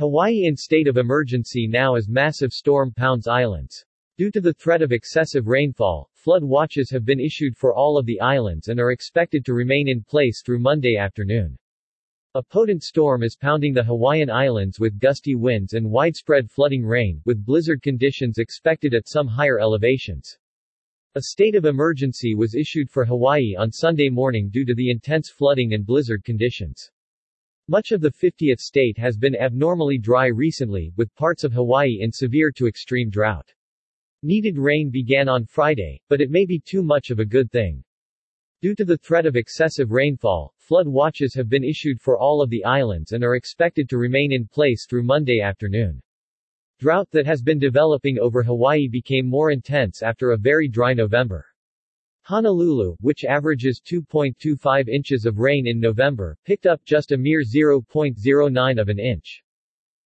Hawaii in state of emergency now as massive storm pounds islands. Due to the threat of excessive rainfall, flood watches have been issued for all of the islands and are expected to remain in place through Monday afternoon. A potent storm is pounding the Hawaiian Islands with gusty winds and widespread flooding rain, with blizzard conditions expected at some higher elevations. A state of emergency was issued for Hawaii on Sunday morning due to the intense flooding and blizzard conditions. Much of the 50th state has been abnormally dry recently, with parts of Hawaii in severe to extreme drought. Needed rain began on Friday, but it may be too much of a good thing. Due to the threat of excessive rainfall, flood watches have been issued for all of the islands and are expected to remain in place through Monday afternoon. Drought that has been developing over Hawaii became more intense after a very dry November. Honolulu, which averages 2.25 inches of rain in November, picked up just a mere 0.09 of an inch.